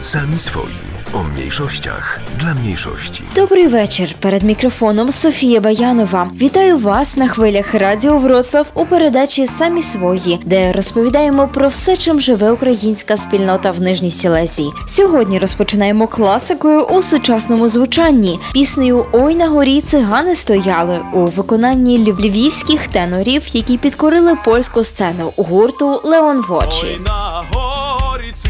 Sami swoi. O mniejszościach dla mniejszości. Добрий вечір. Перед мікрофоном Софія Баянова. Вітаю вас на хвилях Радіо Вроцлав у передачі Самі свої, де розповідаємо про все, чим живе українська спільнота в Нижній Сілезії. Сьогодні розпочинаємо класикою у сучасному звучанні. Піснею Ой на горі цигани стояли у виконанні львівських тенорів, які підкорили польську сцену гурту Леон Вочі. Ой на горі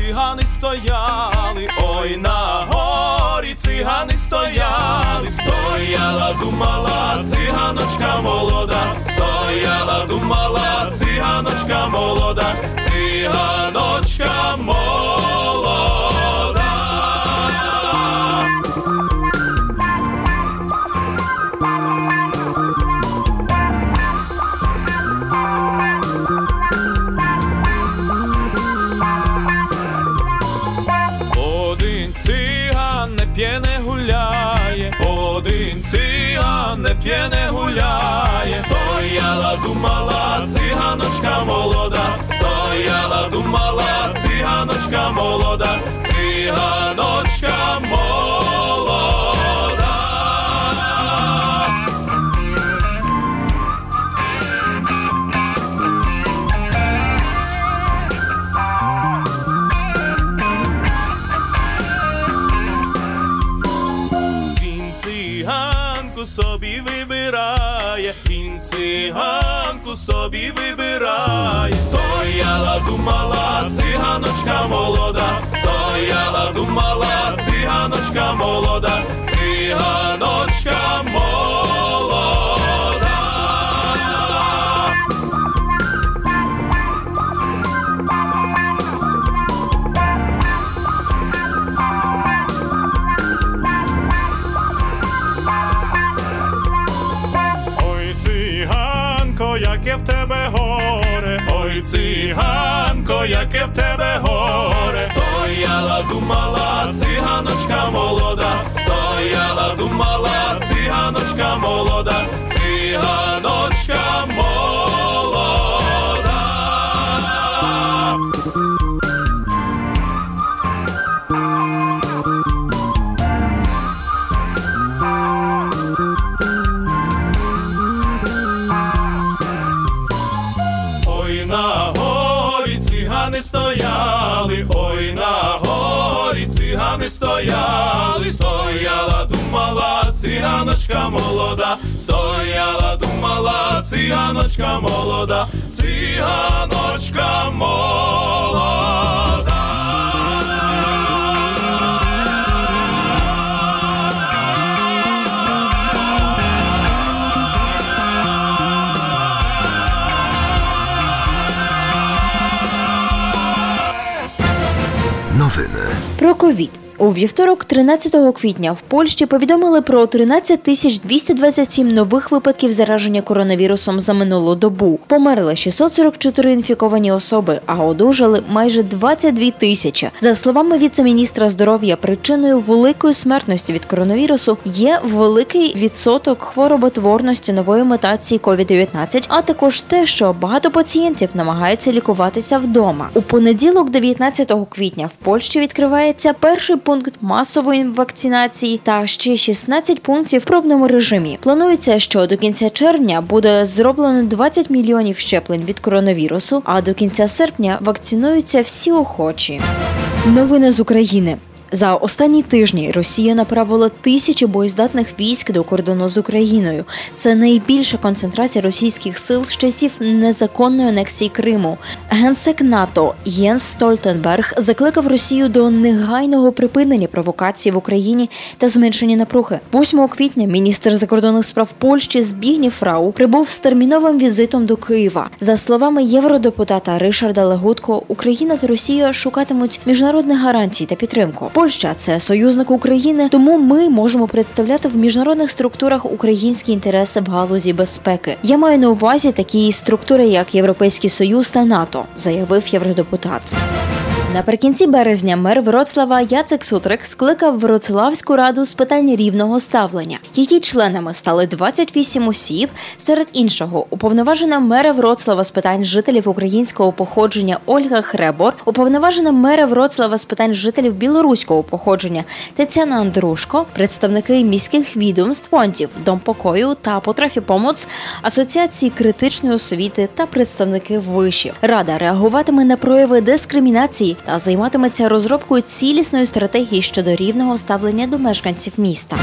цигани стояли, ой на горі цигани стояли, стояла, думала, циганочка молода, стояла, думала, циганочка молода, циганочка молода. Молода, циганко, яке в тебе горе. Стояла, думала, циганочка молода, стояла, думала, циганочка молода, циганочка молода. Цигани стояли, стояла, думала, циганочка молода, стояла, думала, циганочка молода, циганочка молода. Nowyny. Про ковід. У вівторок, 13 квітня, в Польщі повідомили про 13 тисяч 227 нових випадків зараження коронавірусом за минулу добу. Померли 644 інфіковані особи, а одужали майже 22 тисячі. За словами віце-міністра здоров'я, причиною великої смертності від коронавірусу є великий відсоток хвороботворності нової мутації COVID-19, а також те, що багато пацієнтів намагаються лікуватися вдома. У понеділок, 19 квітня, в Польщі відкривається перший пункт масової вакцинації та ще 16 пунктів в пробному режимі. Планується, що до кінця червня буде зроблено 20 мільйонів щеплень від коронавірусу, а до кінця серпня вакцинуються всі охочі. Новини з України. За останні тижні Росія направила тисячі боєздатних військ до кордону з Україною. Це найбільша концентрація російських сил з часів незаконної анексії Криму. Генсек НАТО Єнс Стольтенберг закликав Росію до негайного припинення провокацій в Україні та зменшення напруги. 8 квітня міністр закордонних справ Польщі Збігнів Фрау прибув з терміновим візитом до Києва. За словами євродепутата Ришарда Легутко, Україна та Росія шукатимуть міжнародних гарантій та підтримку. Польща це союзник України, тому ми можемо представляти в міжнародних структурах українські інтереси в галузі безпеки. Я маю на увазі такі структури, як Європейський Союз та НАТО, заявив євродепутат. Наприкінці березня мер Вроцлава Яцек Сутрик скликав Вроцлавську раду з питань рівного ставлення. Її членами стали 28 осіб. Серед іншого, уповноважена мера Вроцлава з питань жителів українського походження Ольга Хребор, уповноважена мера Вроцлава з питань жителів білоруського походження Тетяна Андрушко, представники міських відомств фондів Дом покою та потрафі помоц, асоціації критичної освіти та представники вишів. Рада реагуватиме на прояви дискримінації та займатиметься розробкою цілісної стратегії щодо рівного ставлення до мешканців міста.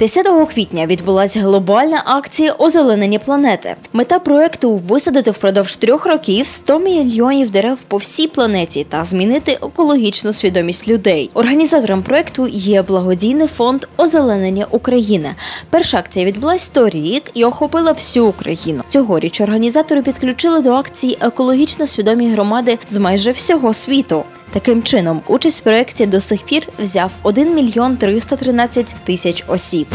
10 квітня відбулася глобальна акція озеленення планети. Мета проекту висадити впродовж трьох років 100 мільйонів дерев по всій планеті та змінити екологічну свідомість людей. Організатором проекту є благодійний фонд озеленення України. Перша акція відбулась торік і охопила всю Україну. Цьогоріч організатори підключили до акції екологічно свідомі громади з майже всього світу. Таким чином, участь в проєкті до сих пір взяв 1 мільйон 313 тисяч осіб.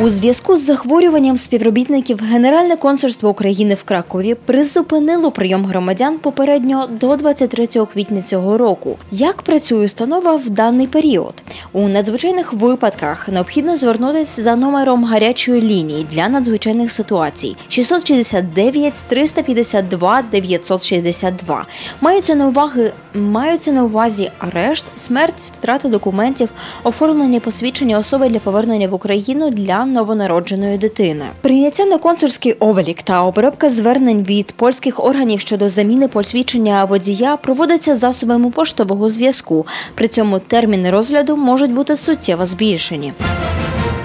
У зв'язку з захворюванням співробітників Генеральне консульство України в Кракові призупинило прийом громадян попередньо до 23 квітня цього року. Як працює установа в даний період? У надзвичайних випадках необхідно звернутися за номером гарячої лінії для надзвичайних ситуацій 669 352 962. Маються на уваги маються на увазі арешт, смерть, втрата документів, оформлення посвідчення особи для повернення в Україну для новонародженої дитини. Прийняття на консульський облік та обробка звернень від польських органів щодо заміни посвідчення водія проводиться засобами поштового зв'язку. При цьому терміни розгляду можуть бути суттєво збільшені.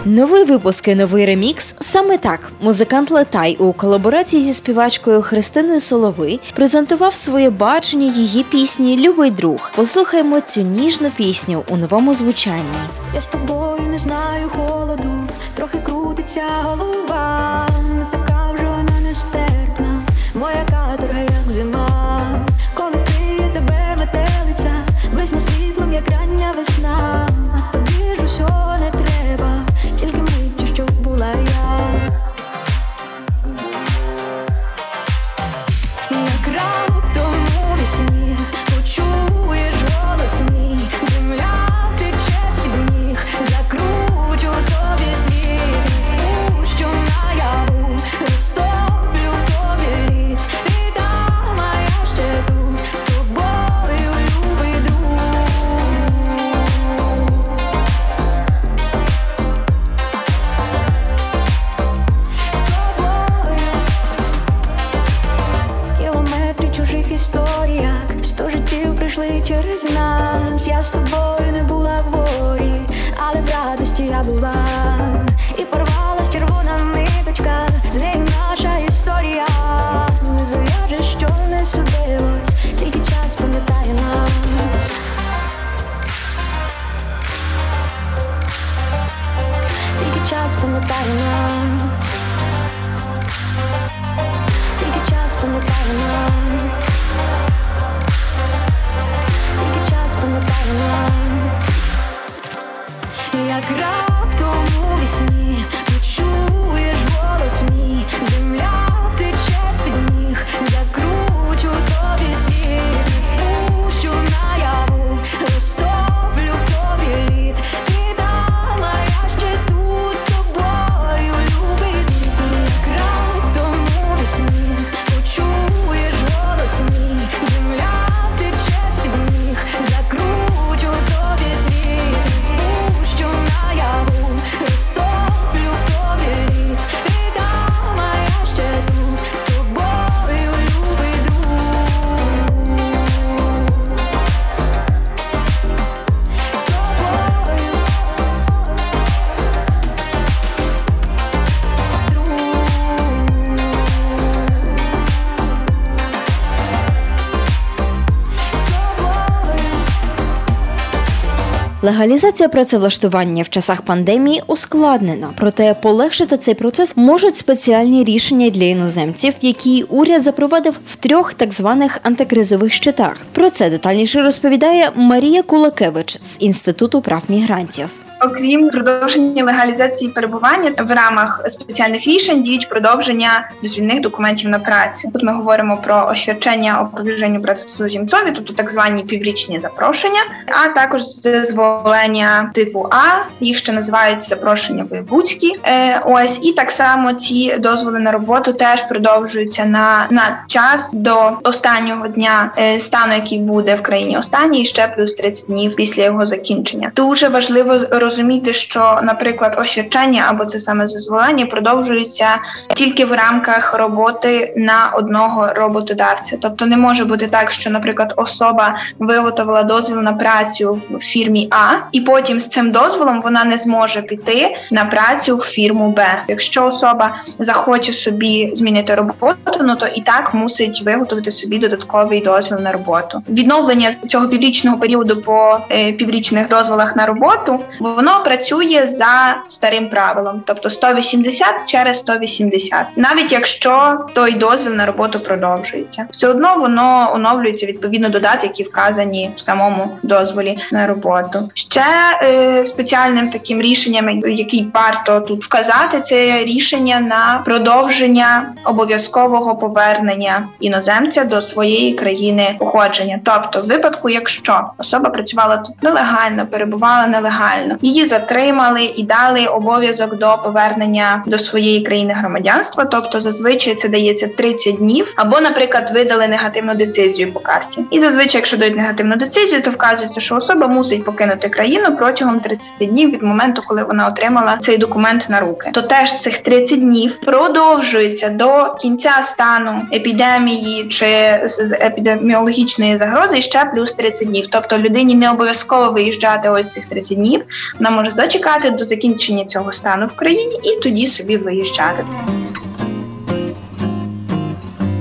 Новий випуск новий ремікс саме так. Музикант Летай у колаборації зі співачкою Христиною Солови презентував своє бачення її пісні Любий друг. Послухаймо цю ніжну пісню у новому звучанні. Я з тобою не знаю холоду, голова, радості я Легалізація працевлаштування в часах пандемії ускладнена, проте полегшити цей процес можуть спеціальні рішення для іноземців, які уряд запровадив в трьох так званих антикризових щитах. Про це детальніше розповідає Марія Кулакевич з інституту прав мігрантів. Окрім продовження легалізації перебування в рамах спеціальних рішень діють продовження дозвільних документів на працю. Тут ми говоримо про освячення оповіженню працездімцові, тобто так звані піврічні запрошення, а також дозволення типу А, їх ще називають запрошення воєвудські. Е, ось і так само ці дозволи на роботу теж продовжуються на, на час до останнього дня е, стану, який буде в країні останній, ще плюс 30 днів після його закінчення. Дуже важливо розуміти, що, наприклад, освячення або це саме дозволення продовжується тільки в рамках роботи на одного роботодавця. Тобто не може бути так, що, наприклад, особа виготовила дозвіл на працю в фірмі А, і потім з цим дозволом вона не зможе піти на працю в фірму Б. Якщо особа захоче собі змінити роботу, ну то і так мусить виготовити собі додатковий дозвіл на роботу. Відновлення цього піврічного періоду по е, піврічних дозволах на роботу воно працює за старим правилом, тобто 180 через 180. навіть якщо той дозвіл на роботу продовжується, все одно воно оновлюється відповідно до дат, які вказані в самому дозволі на роботу. Ще е, спеціальним таким рішенням, який варто тут вказати, це рішення на продовження обов'язкового повернення іноземця до своєї країни походження. Тобто, в випадку, якщо особа працювала тут нелегально, перебувала нелегально, її затримали і дали обов'язок до повернення до своєї країни громадянства. Тобто, зазвичай це дається 30 днів, або, наприклад, видали негативну децизію по карті. І зазвичай, якщо дають негативну децизію, то вказується, що особа мусить покинути країну протягом 30 днів від моменту, коли вона отримала цей документ на руки. То теж цих 30 днів продовжується до кінця стану епідемії чи з епідеміологічної загрози ще плюс 30 днів. Тобто людині не обов'язково виїжджати ось цих 30 днів. Вона може зачекати до закінчення цього стану в країні і тоді собі виїжджати.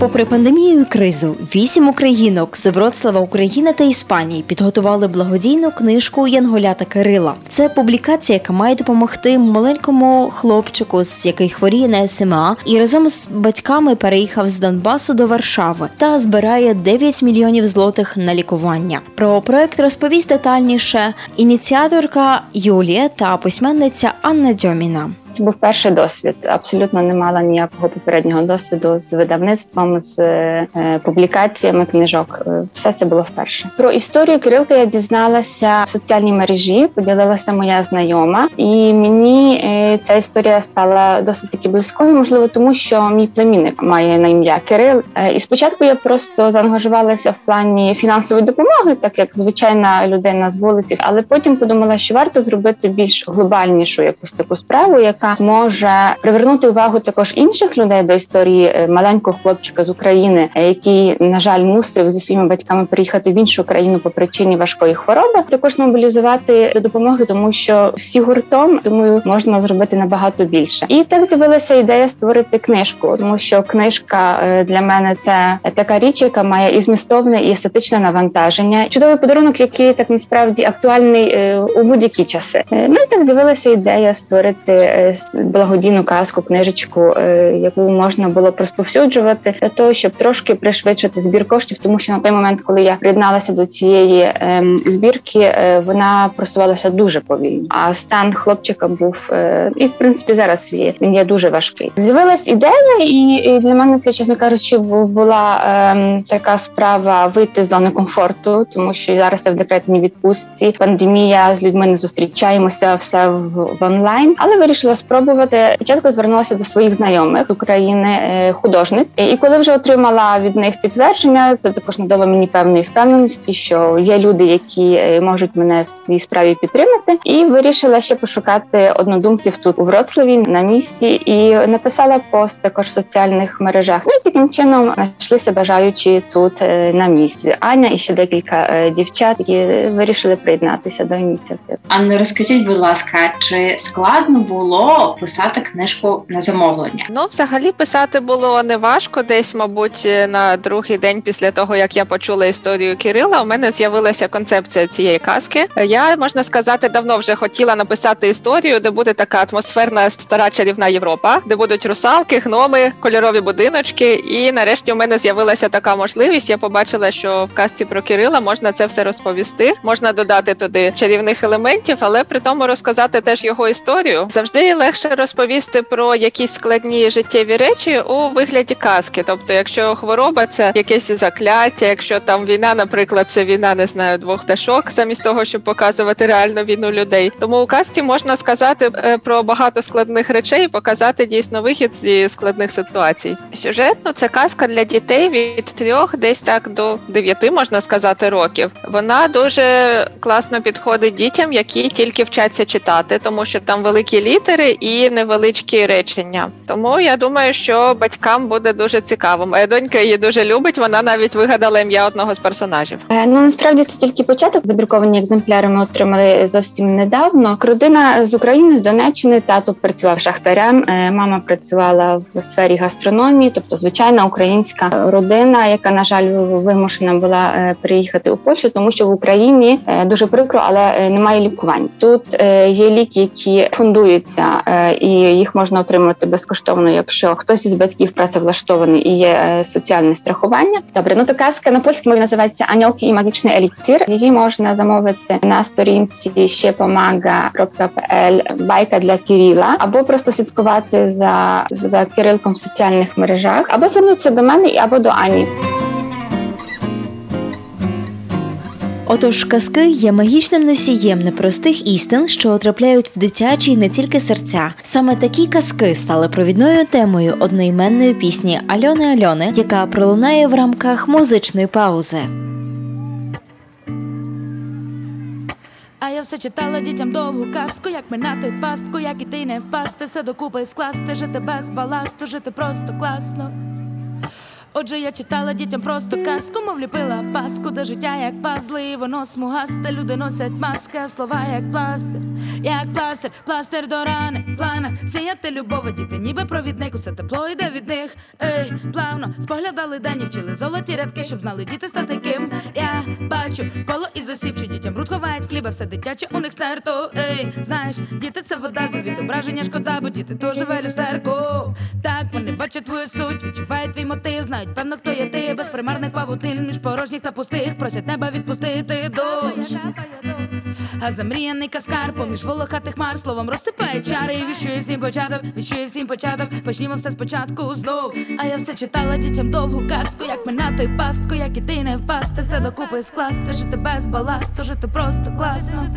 Попри пандемію і кризу, вісім українок з Вроцлава, України та Іспанії підготували благодійну книжку Янголята Кирила. Це публікація, яка має допомогти маленькому хлопчику, з який хворіє на СМА, і разом з батьками переїхав з Донбасу до Варшави та збирає 9 мільйонів злотих на лікування. Про проект розповість детальніше ініціаторка Юлія та письменниця Анна Дьоміна. Це був перший досвід. Абсолютно не мала ніякого попереднього досвіду з видавництвом, з е, публікаціями книжок. Е, Все це було вперше. Про історію Кирилка я дізналася в соціальній мережі. Поділилася моя знайома, і мені е, ця історія стала досить таки близькою. Можливо, тому що мій племінник має на ім'я Кирил. І спочатку я просто заангажувалася в плані фінансової допомоги, так як звичайна людина з вулиці, але потім подумала, що варто зробити більш глобальнішу якусь таку справу, яка зможе привернути увагу також інших людей до історії е, маленького хлопчика з України, е, який на жаль мусив зі своїми батьками приїхати в іншу країну по причині важкої хвороби. Також мобілізувати до допомоги, тому що всі гуртом думаю, можна зробити набагато більше. І так з'явилася ідея створити книжку, тому що книжка е, для мене це така річ, яка має і змістовне, і естетичне навантаження. Чудовий подарунок, який так насправді актуальний у будь-які часи. Ну і так з'явилася ідея створити благодійну казку, книжечку, е, яку можна було розповсюджувати для того, щоб трошки пришвидшити збір коштів, тому що на той момент, коли я приєдналася до цієї ем, збірки, е, вона просувалася дуже повільно. А стан хлопчика був е, і в принципі зараз. Він є дуже важкий. З'явилась ідея, і, для мене це, чесно кажучи, була ем, така справа вийти з зони комфорту, тому що зараз я в декретній відпустці. Пандемія з людьми не зустрічаємося все в онлайн, але вирішила спробувати. Спочатку звернулася до своїх знайомих з України е, художниць, і коли вже отримала від них підтвердження, це також надало мені певної впевненості, що є люди, які е, можуть мене в цій справі підтримати, і вирішила ще пошукати однодумців тут у Вроцлаві на місці, і написала пост також в соціальних мережах. Ну і таким чином знайшлися бажаючі тут е, на місці. Аня і ще декілька дівчат, які вирішили приєднатися до ініціативи. Анна, розкажіть, будь ласка, чи складно було писати книжку на замовлення? Ну, взагалі, писати було не важко. Десь, мабуть, на другий день після того, як я почула історію Кирила, у мене з'явилася концепція цієї казки. Я можна сказати, давно вже хотіла написати історію, де буде така атмосферна стара чарівна Європа, де будуть русалки, гноми, кольорові будиночки. І нарешті у мене з'явилася така можливість. Я побачила, що в казці про Кирила можна це все розповісти. Можна додати туди чарівних елементів, але при тому розказати теж його історію. Завжди легше розповісти про якісь складні життєві речі у вигляді казки. Тобто, якщо хвороба це якесь закляття, якщо там війна, наприклад, це війна, не знаю, двох пташок, замість того, щоб показувати реальну війну людей. Тому у казці можна сказати е, про багато складних речей, і показати дійсно вихід зі складних ситуацій. Сюжетно це казка для дітей від трьох, десь так до дев'яти, можна сказати, років. Вона дуже класно підходить дітям, які тільки вчаться читати, тому що там великі літери і невеличкі речення. Тому я думаю, що батькам буде дуже цікаво. Моя донька її дуже любить. Вона навіть вигадала ім'я одного з персонажів. Е, Ну насправді це тільки початок. Видруковані екземпляри ми отримали зовсім недавно. Родина з України, з Донеччини, тато працював шахтарем. е, Мама працювала в сфері гастрономії, тобто звичайна українська родина, яка на жаль вимушена була е, приїхати у Польщу, тому що в Україні е, дуже прикро, але е, немає лікувань. Тут є ліки, які фундуються, е, і їх можна отримати безкоштовно, якщо хтось із батьків працевлаштований і є е, соціальне страхування. Добре, ну то казка на польській мові називається Аньоки і магічний еліксир. Її можна замовити на сторінці щепомага.pl байка для Кирила, або просто слідкувати за, за Кирилком в соціальних мережах, або звернутися до мене або до Ані. Отож, казки є магічним носієм непростих істин, що трапляють в дитячі не тільки серця. Саме такі казки стали провідною темою одноіменної пісні Альони Альони, яка пролунає в рамках музичної паузи. А я все читала дітям довгу казку, як минати пастку, як іти не впасти, все докупи скласти, жити без баласту, жити просто класно. Отже, я читала дітям просто казку, мов ліпила паску, де життя як пазли, воно смугасте, люди носять маски, а слова як пластир, як пластир, пластир до рани, в планах сіяти любов, діти, ніби провідник, усе тепло йде від них. Ей, плавно споглядали дані, вчили золоті рядки, щоб знали діти стати ким. Я бачу коло із осіб, що дітям бруд ховають хліба, все дитяче у них стерто. Ей, знаєш, діти це вода за відображення, шкода, бо діти теж живе люстерко. Так вони бачать твою суть, відчувають твій мотив, знають, певно, хто є ти, без примарних павутин, між порожніх та пустих, просять неба відпустити дощ. А замріяний каскар поміж волохатих хмар словом розсипає чари і віщує всім початок, віщує всім початок, почнімо все спочатку знов. А я все читала дітям довгу казку, як минати пастку, як іти не впасти, все докупи скласти, жити без баласту, жити просто класно.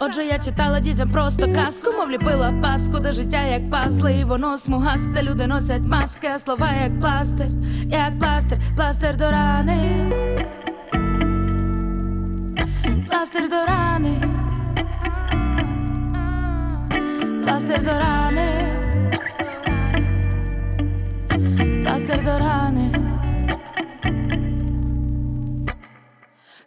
Отже, я читала дітям просто казку, мов ліпила паску, де життя як пазли, і воно смугасте, люди носять маски, а слова як пластир, як пластир, пластир до рани. Пластир до рани. Пластир до рани. Пластир до рани.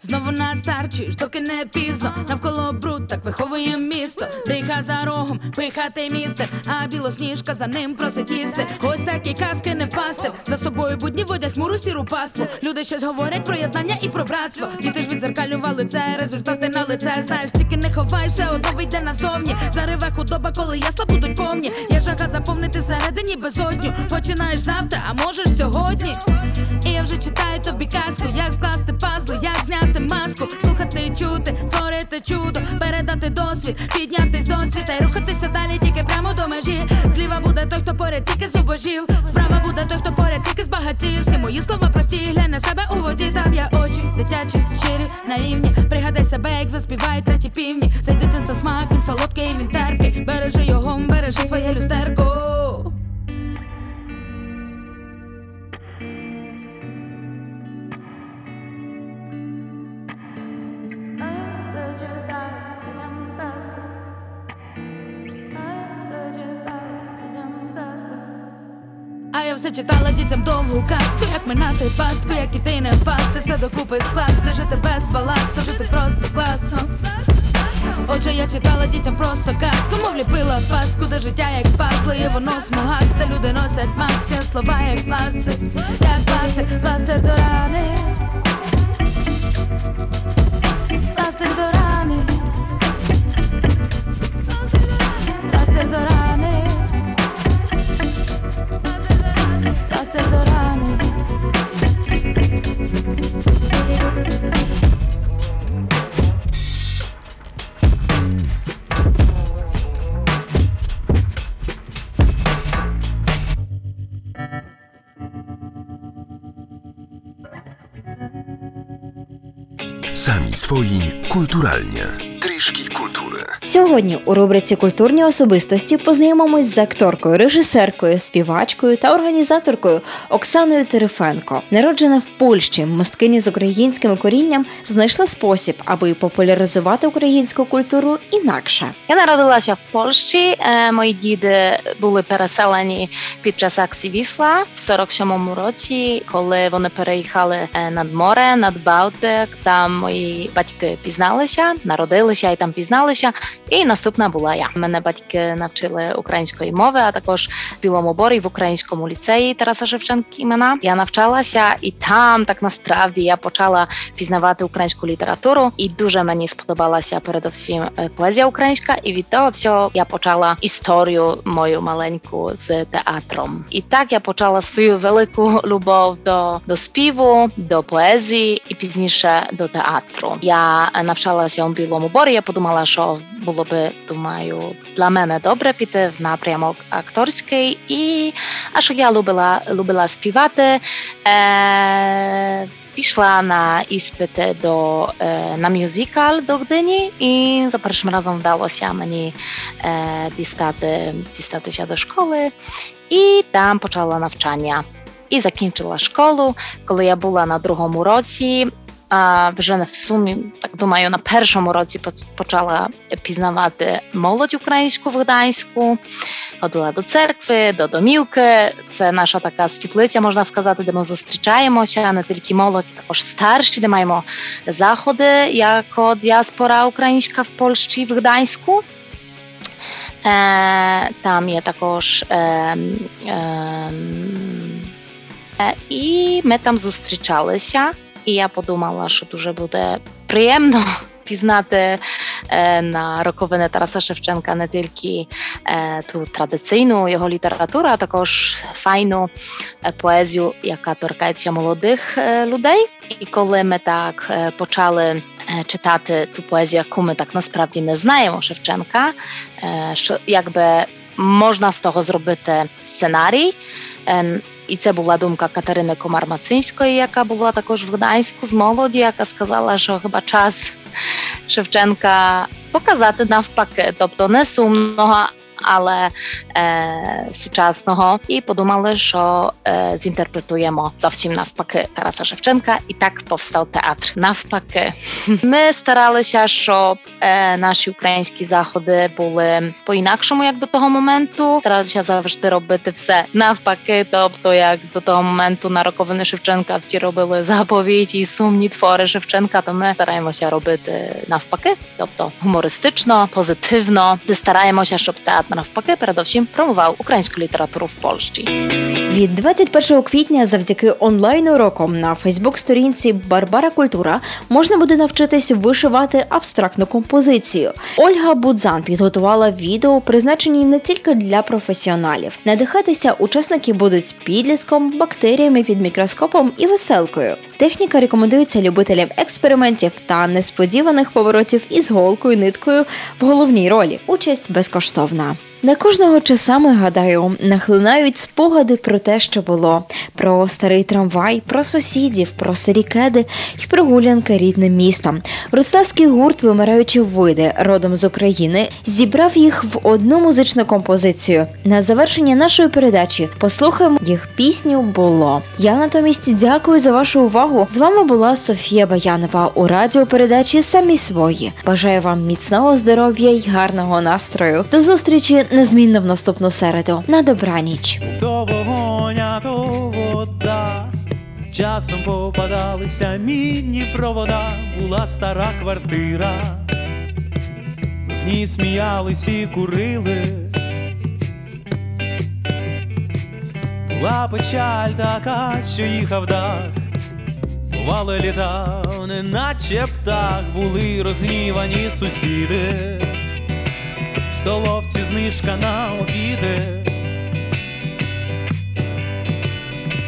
Знову на старчиш, доки не пізно, навколо бруд, так виховує місто. Диха за рогом, пихати містер, а білосніжка за ним просить їсти. Ось такі казки не впасти. За собою будні водять хмуру сіру паству. Люди щось говорять про єднання і про братство. Діти ж відзеркалювали це, результати на лице. Знаєш, тільки не ховай, все одно вийде назовні. Зариве худоба, коли ясла будуть повні. Є жага заповнити всередині безодню. Починаєш завтра, а можеш сьогодні. І я вже читаю тобі казку, як скласти пазли, як зняти маску, слухати і чути, створити чудо, передати досвід, піднятись до світа і рухатися далі, тільки прямо до межі. Зліва буде той, хто поряд тільки з убожів. Справа буде той, хто поряд тільки з багатів. Всі мої слова прості, гляне себе у воді. Там я очі, дитячі, щирі, наївні. Пригадай себе, як заспівають треті півні. Цей дитинства смак, він солодкий, він терпкий. Бережи його, бережи своє люстерко. А я все читала дітям довгу казку, як минати пастку, як іти не впасти, все докупи скласти, жити без баласту, жити просто класно. Отже, я читала дітям просто казку, мов ліпила паску, де життя як пазли, і воно смугасте, люди носять маски, слова як пластир, як пластир, пластир до рани. Пластир до рани. Sami swoi kulturalnie. Tryszki kulturalne. Сьогодні у рубриці Культурні особистості познайомимось з акторкою, режисеркою, співачкою та організаторкою Оксаною Терефенко. Народжена в Польщі, мисткині з українським корінням знайшла спосіб, аби популяризувати українську культуру інакше. Я народилася в Польщі. Е, Мої діди були переселені під час акції Вісла в 47-му році, коли вони переїхали е, над море, над Балтик. Там мої батьки пізналися, народилися і там пізналися. І наступна була я. Мене батьки навчили української мови, а також в Білому Борі в українському ліцеї Тараса Шевченка імена. Я навчалася, і там так насправді я почала пізнавати українську літературу, і дуже мені сподобалася передусім е, поезія українська. І від того всього я почала історію мою маленьку з театром. І так я почала свою велику любов до, до співу, до поезії і пізніше до театру. Я е, навчалася у Білому Борі. Я подумала, що було би думаю для мене добре піти в напрямок акторський, і а що я любила, любила співати. Е, Пішла на іспити до е, на мюзикл до Гдині, і за першим разом вдалося мені е, дістати, дістатися до школи, і там почала навчання. І закінчила школу, коли я була на другому році. А вже в сумі, так думаю, на першому році поц- почала пізнавати молодь українську в Гданську, ходила до церкви, до домівки. Це наша така світлиця, можна сказати, де ми зустрічаємося, не тільки молодь, а також старші, де маємо заходи, як діаспора українська в Польщі, в Гданську. Е, там є також. Е, е, Е, І ми там зустрічалися, і я подумала, що дуже буде приємно пізнати е, на роковини Тараса Шевченка не тільки е, ту традиційну його літературу, а також файну е, поезію, яка торкається молодих е, людей. І коли ми так е, почали е, читати ту поезію, яку ми так насправді не знаємо Шевченка, е, що якби можна з того зробити сценарій. І це була думка Катерини Комар-Мацинської, яка була також в Гданську з молоді, яка сказала, що хіба час Шевченка показати навпаки, тобто не сумного, але е, сучасного. І подумали, що е, зінтерпретуємо зовсім навпаки Тараса Шевченка, і так повстав театр. Навпаки, ми старалися, щоб е, наші українські заходи були по-інакшому, як до того моменту. Старалися завжди робити все навпаки. Тобто, як до того моменту на роковини Шевченка всі робили заповіті і сумні твори Шевченка, то ми стараємося робити навпаки, тобто гумористично, позитивно, де стараємося, щоб театр навпаки передовсім промував українську літературу в Польщі. Від 21 квітня завдяки онлайн-урокам на Фейсбук-сторінці Барбара Культура можна буде навчитись вишивати абстрактну композицію. Ольга Будзан підготувала відео, призначені не тільки для професіоналів. Надихатися учасники будуть підліском, бактеріями під мікроскопом і веселкою. Техніка рекомендується любителям експериментів та несподіваних поворотів із голкою, ниткою в головній ролі. Участь безкоштовна. На кожного часами, гадаю, нахлинають спогади про те, що було, про старий трамвай, про сусідів, про старі кеди і прогулянки рідним містом. Вроцлавський гурт, вимираючи види родом з України, зібрав їх в одну музичну композицію. На завершення нашої передачі послухаємо їх пісню Було. Я натомість дякую за вашу увагу. З вами була Софія Баянова у радіопередачі Самі свої. Бажаю вам міцного здоров'я й гарного настрою. До зустрічі незмінно в наступну середу. На добраніч. То вогонь, а то вода. Часом попадалися мінні провода, була стара квартира. вікні сміялись і курили. Була печаль така, що їхав дах, бувало літав, неначе птах, були розгнівані сусіди, в столовці знижка на обіди.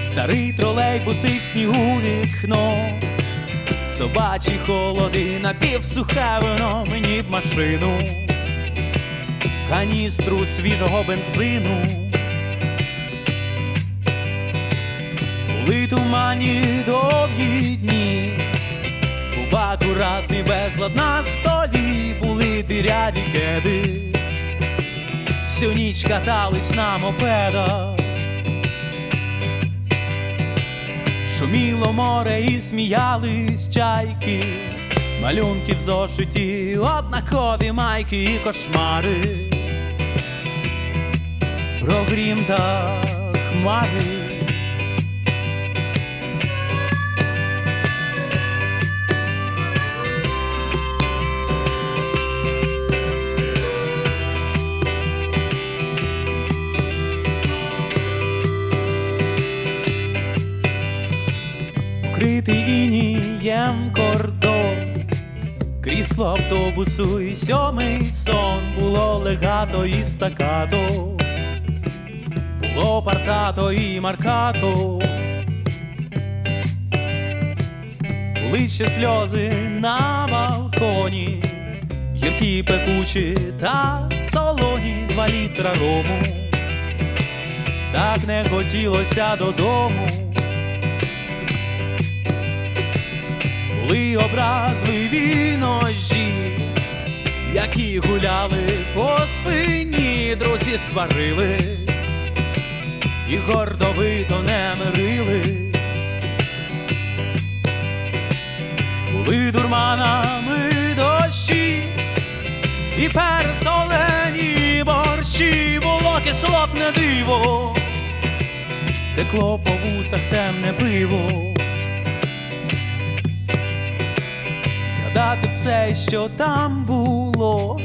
Старий тролейбусив в снігу вікно, собачі холоди, напівсухе вино мені б машину, каністру свіжого бензину. Були тумані довгі дні, був акуратний безлад на столі, були диряві кеди, всю ніч катались на мопедах. Шуміло море і сміялись чайки, малюнки в зошиті, однакові майки і кошмари, про грім та хмари. Крісло автобусу і сьомий сон. Було легато і стакато, було паркато і маркато, були ще сльози на балконі, гіркі пекучі та солоні. Два літра рому, так не хотілося додому. Були образливі ножі, які гуляли по спині, друзі сварились і гордовито не мирились, були дурманами дощі і пересолені борщі, було кислотне диво, текло по вусах темне пиво. Згадати все, що там було,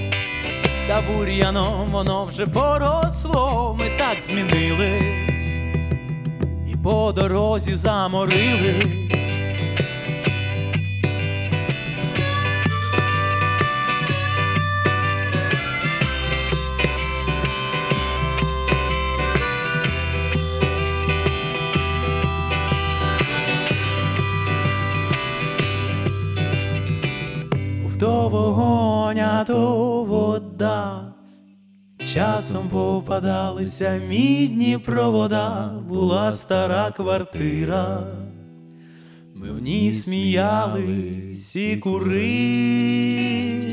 та бур'яном воно вже поросло, ми так змінились, і по дорозі заморились. То вогонь, а то вода, часом попадалися мідні провода, була стара квартира, ми в ній сміялись і курили.